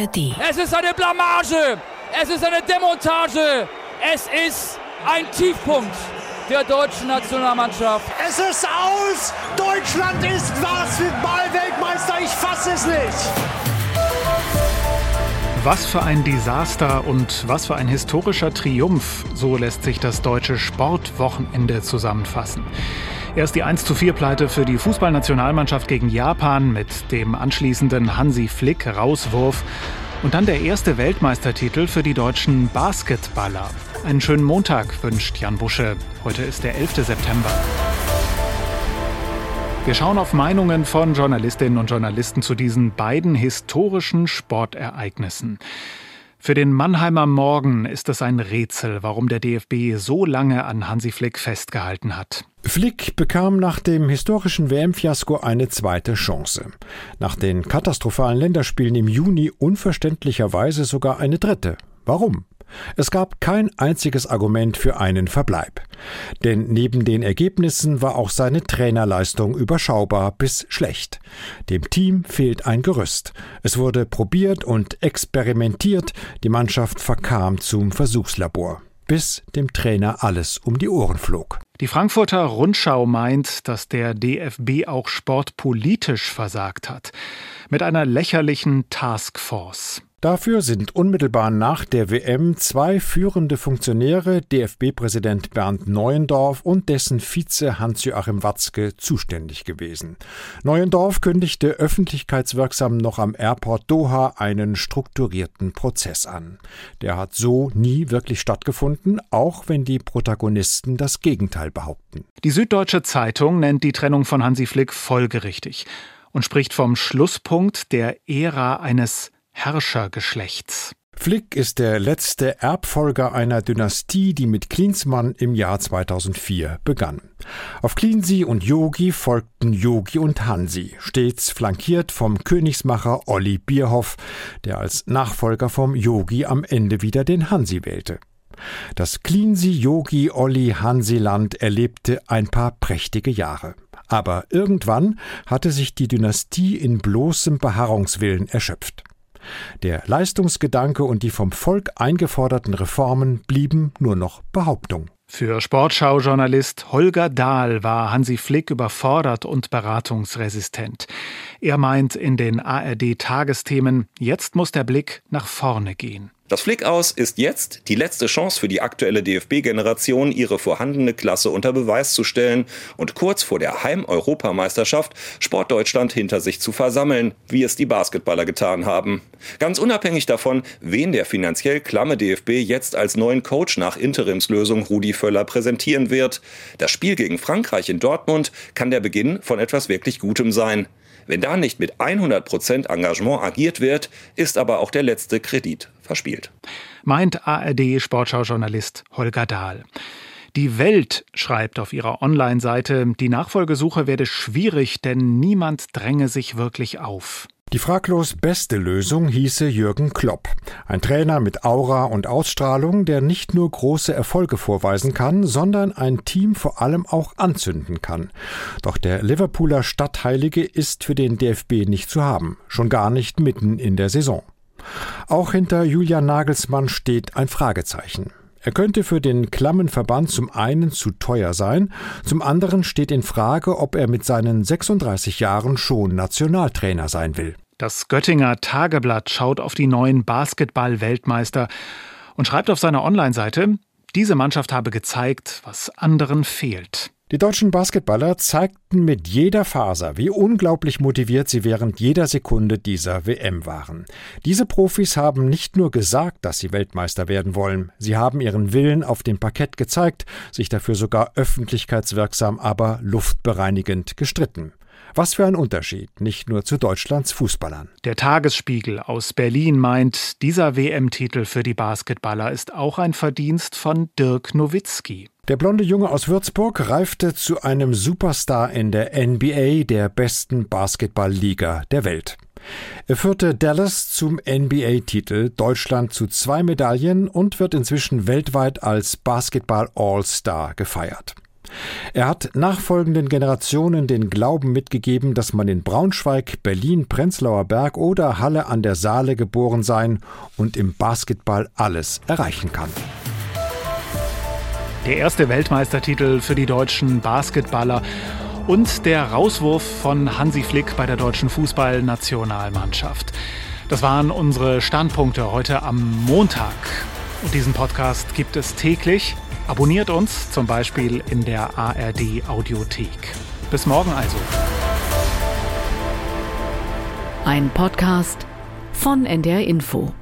ARD. Es ist eine Blamage. Es ist eine Demontage. Es ist ein Tiefpunkt der deutschen Nationalmannschaft. Es ist aus. Deutschland ist Basketball-Weltmeister. Ich fasse es nicht. Was für ein Desaster und was für ein historischer Triumph, so lässt sich das deutsche Sportwochenende zusammenfassen. Erst die 1 zu 4 Pleite für die Fußballnationalmannschaft gegen Japan mit dem anschließenden Hansi Flick Rauswurf und dann der erste Weltmeistertitel für die deutschen Basketballer. Einen schönen Montag wünscht Jan Busche. Heute ist der 11. September. Wir schauen auf Meinungen von Journalistinnen und Journalisten zu diesen beiden historischen Sportereignissen. Für den Mannheimer Morgen ist es ein Rätsel, warum der DFB so lange an Hansi Flick festgehalten hat. Flick bekam nach dem historischen WM-Fiasko eine zweite Chance. Nach den katastrophalen Länderspielen im Juni unverständlicherweise sogar eine dritte. Warum? Es gab kein einziges Argument für einen Verbleib. Denn neben den Ergebnissen war auch seine Trainerleistung überschaubar bis schlecht. Dem Team fehlt ein Gerüst. Es wurde probiert und experimentiert, die Mannschaft verkam zum Versuchslabor bis dem Trainer alles um die Ohren flog. Die Frankfurter Rundschau meint, dass der DFB auch sportpolitisch versagt hat. Mit einer lächerlichen Taskforce. Dafür sind unmittelbar nach der WM zwei führende Funktionäre, DFB-Präsident Bernd Neuendorf und dessen Vize Hans-Joachim Watzke, zuständig gewesen. Neuendorf kündigte öffentlichkeitswirksam noch am Airport Doha einen strukturierten Prozess an. Der hat so nie wirklich stattgefunden, auch wenn die Protagonisten das Gegenteil behaupten. Die Süddeutsche Zeitung nennt die Trennung von Hansi Flick folgerichtig und spricht vom Schlusspunkt der Ära eines Herrschergeschlechts. Flick ist der letzte Erbfolger einer Dynastie, die mit Klinsmann im Jahr 2004 begann. Auf Klinsi und Yogi folgten Yogi und Hansi, stets flankiert vom Königsmacher Olli Bierhoff, der als Nachfolger vom Yogi am Ende wieder den Hansi wählte. Das Klinsi Yogi Olli Hansi Land erlebte ein paar prächtige Jahre. Aber irgendwann hatte sich die Dynastie in bloßem Beharrungswillen erschöpft. Der Leistungsgedanke und die vom Volk eingeforderten Reformen blieben nur noch Behauptung. Für Sportschau-Journalist Holger Dahl war Hansi Flick überfordert und beratungsresistent. Er meint in den ARD-Tagesthemen, jetzt muss der Blick nach vorne gehen. Das Flickaus ist jetzt die letzte Chance für die aktuelle DFB-Generation, ihre vorhandene Klasse unter Beweis zu stellen und kurz vor der Heim-Europameisterschaft Sportdeutschland hinter sich zu versammeln, wie es die Basketballer getan haben. Ganz unabhängig davon, wen der finanziell klamme DFB jetzt als neuen Coach nach Interimslösung Rudi Völler präsentieren wird. Das Spiel gegen Frankreich in Dortmund kann der Beginn von etwas wirklich Gutem sein. Wenn da nicht mit 100% Engagement agiert wird, ist aber auch der letzte Kredit verspielt. Meint ARD-Sportschau-Journalist Holger Dahl. Die Welt schreibt auf ihrer Online-Seite, die Nachfolgesuche werde schwierig, denn niemand dränge sich wirklich auf. Die fraglos beste Lösung hieße Jürgen Klopp. Ein Trainer mit Aura und Ausstrahlung, der nicht nur große Erfolge vorweisen kann, sondern ein Team vor allem auch anzünden kann. Doch der Liverpooler Stadtheilige ist für den DFB nicht zu haben, schon gar nicht mitten in der Saison. Auch hinter Julian Nagelsmann steht ein Fragezeichen. Er könnte für den klammen Verband zum einen zu teuer sein, zum anderen steht in Frage, ob er mit seinen 36 Jahren schon Nationaltrainer sein will. Das Göttinger Tageblatt schaut auf die neuen Basketball-Weltmeister und schreibt auf seiner Online-Seite, diese Mannschaft habe gezeigt, was anderen fehlt. Die deutschen Basketballer zeigten mit jeder Faser, wie unglaublich motiviert sie während jeder Sekunde dieser WM waren. Diese Profis haben nicht nur gesagt, dass sie Weltmeister werden wollen, sie haben ihren Willen auf dem Parkett gezeigt, sich dafür sogar öffentlichkeitswirksam, aber luftbereinigend gestritten. Was für ein Unterschied, nicht nur zu Deutschlands Fußballern. Der Tagesspiegel aus Berlin meint, dieser WM-Titel für die Basketballer ist auch ein Verdienst von Dirk Nowitzki. Der blonde Junge aus Würzburg reifte zu einem Superstar in der NBA, der besten Basketballliga der Welt. Er führte Dallas zum NBA-Titel, Deutschland zu zwei Medaillen und wird inzwischen weltweit als Basketball All-Star gefeiert. Er hat nachfolgenden Generationen den Glauben mitgegeben, dass man in Braunschweig, Berlin, Prenzlauer Berg oder Halle an der Saale geboren sein und im Basketball alles erreichen kann. Der erste Weltmeistertitel für die deutschen Basketballer und der Rauswurf von Hansi Flick bei der deutschen Fußballnationalmannschaft. Das waren unsere Standpunkte heute am Montag. Und diesen Podcast gibt es täglich. Abonniert uns zum Beispiel in der ARD Audiothek. Bis morgen also. Ein Podcast von NDR Info.